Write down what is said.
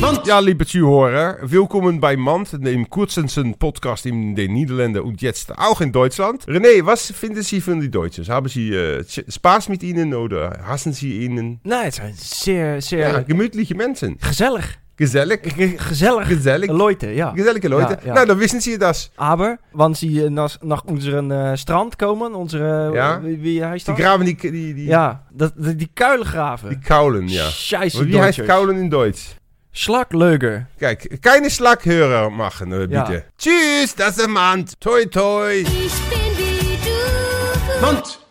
Mand. Ja, liebe Zuhörer, willkommen bei Mand, dem kürzesten Podcast in den Niederlanden und jetzt auch in Deutschland. René, was finden Sie von den Deutschen? Haben Sie äh, Spaß mit ihnen oder hassen Sie ihnen? Nee, het zijn zeer, zeer Ja, gemütliche Menschen. gezellig. Gezellig. Ge- Gezellig. Gezellig. Leute, ja. Gezellige Leute. Ja, ja. Nou, dann wissen Sie das. Aber, ze naar, naar onze eh, strand komen, onze, eh, Ja. wie, wie hij Die graven die, die, die, Ja, dat, die, die kuilen graven. die Kaulen, ja. Scheisse Wie heißt. Kaulen in Deutsch? Schlagleuger. Kijk, keine Schlaghörer machen, Ja. bitte. Tschüss, das ist Mand. Toi, toi. ich bin wie du. Mand.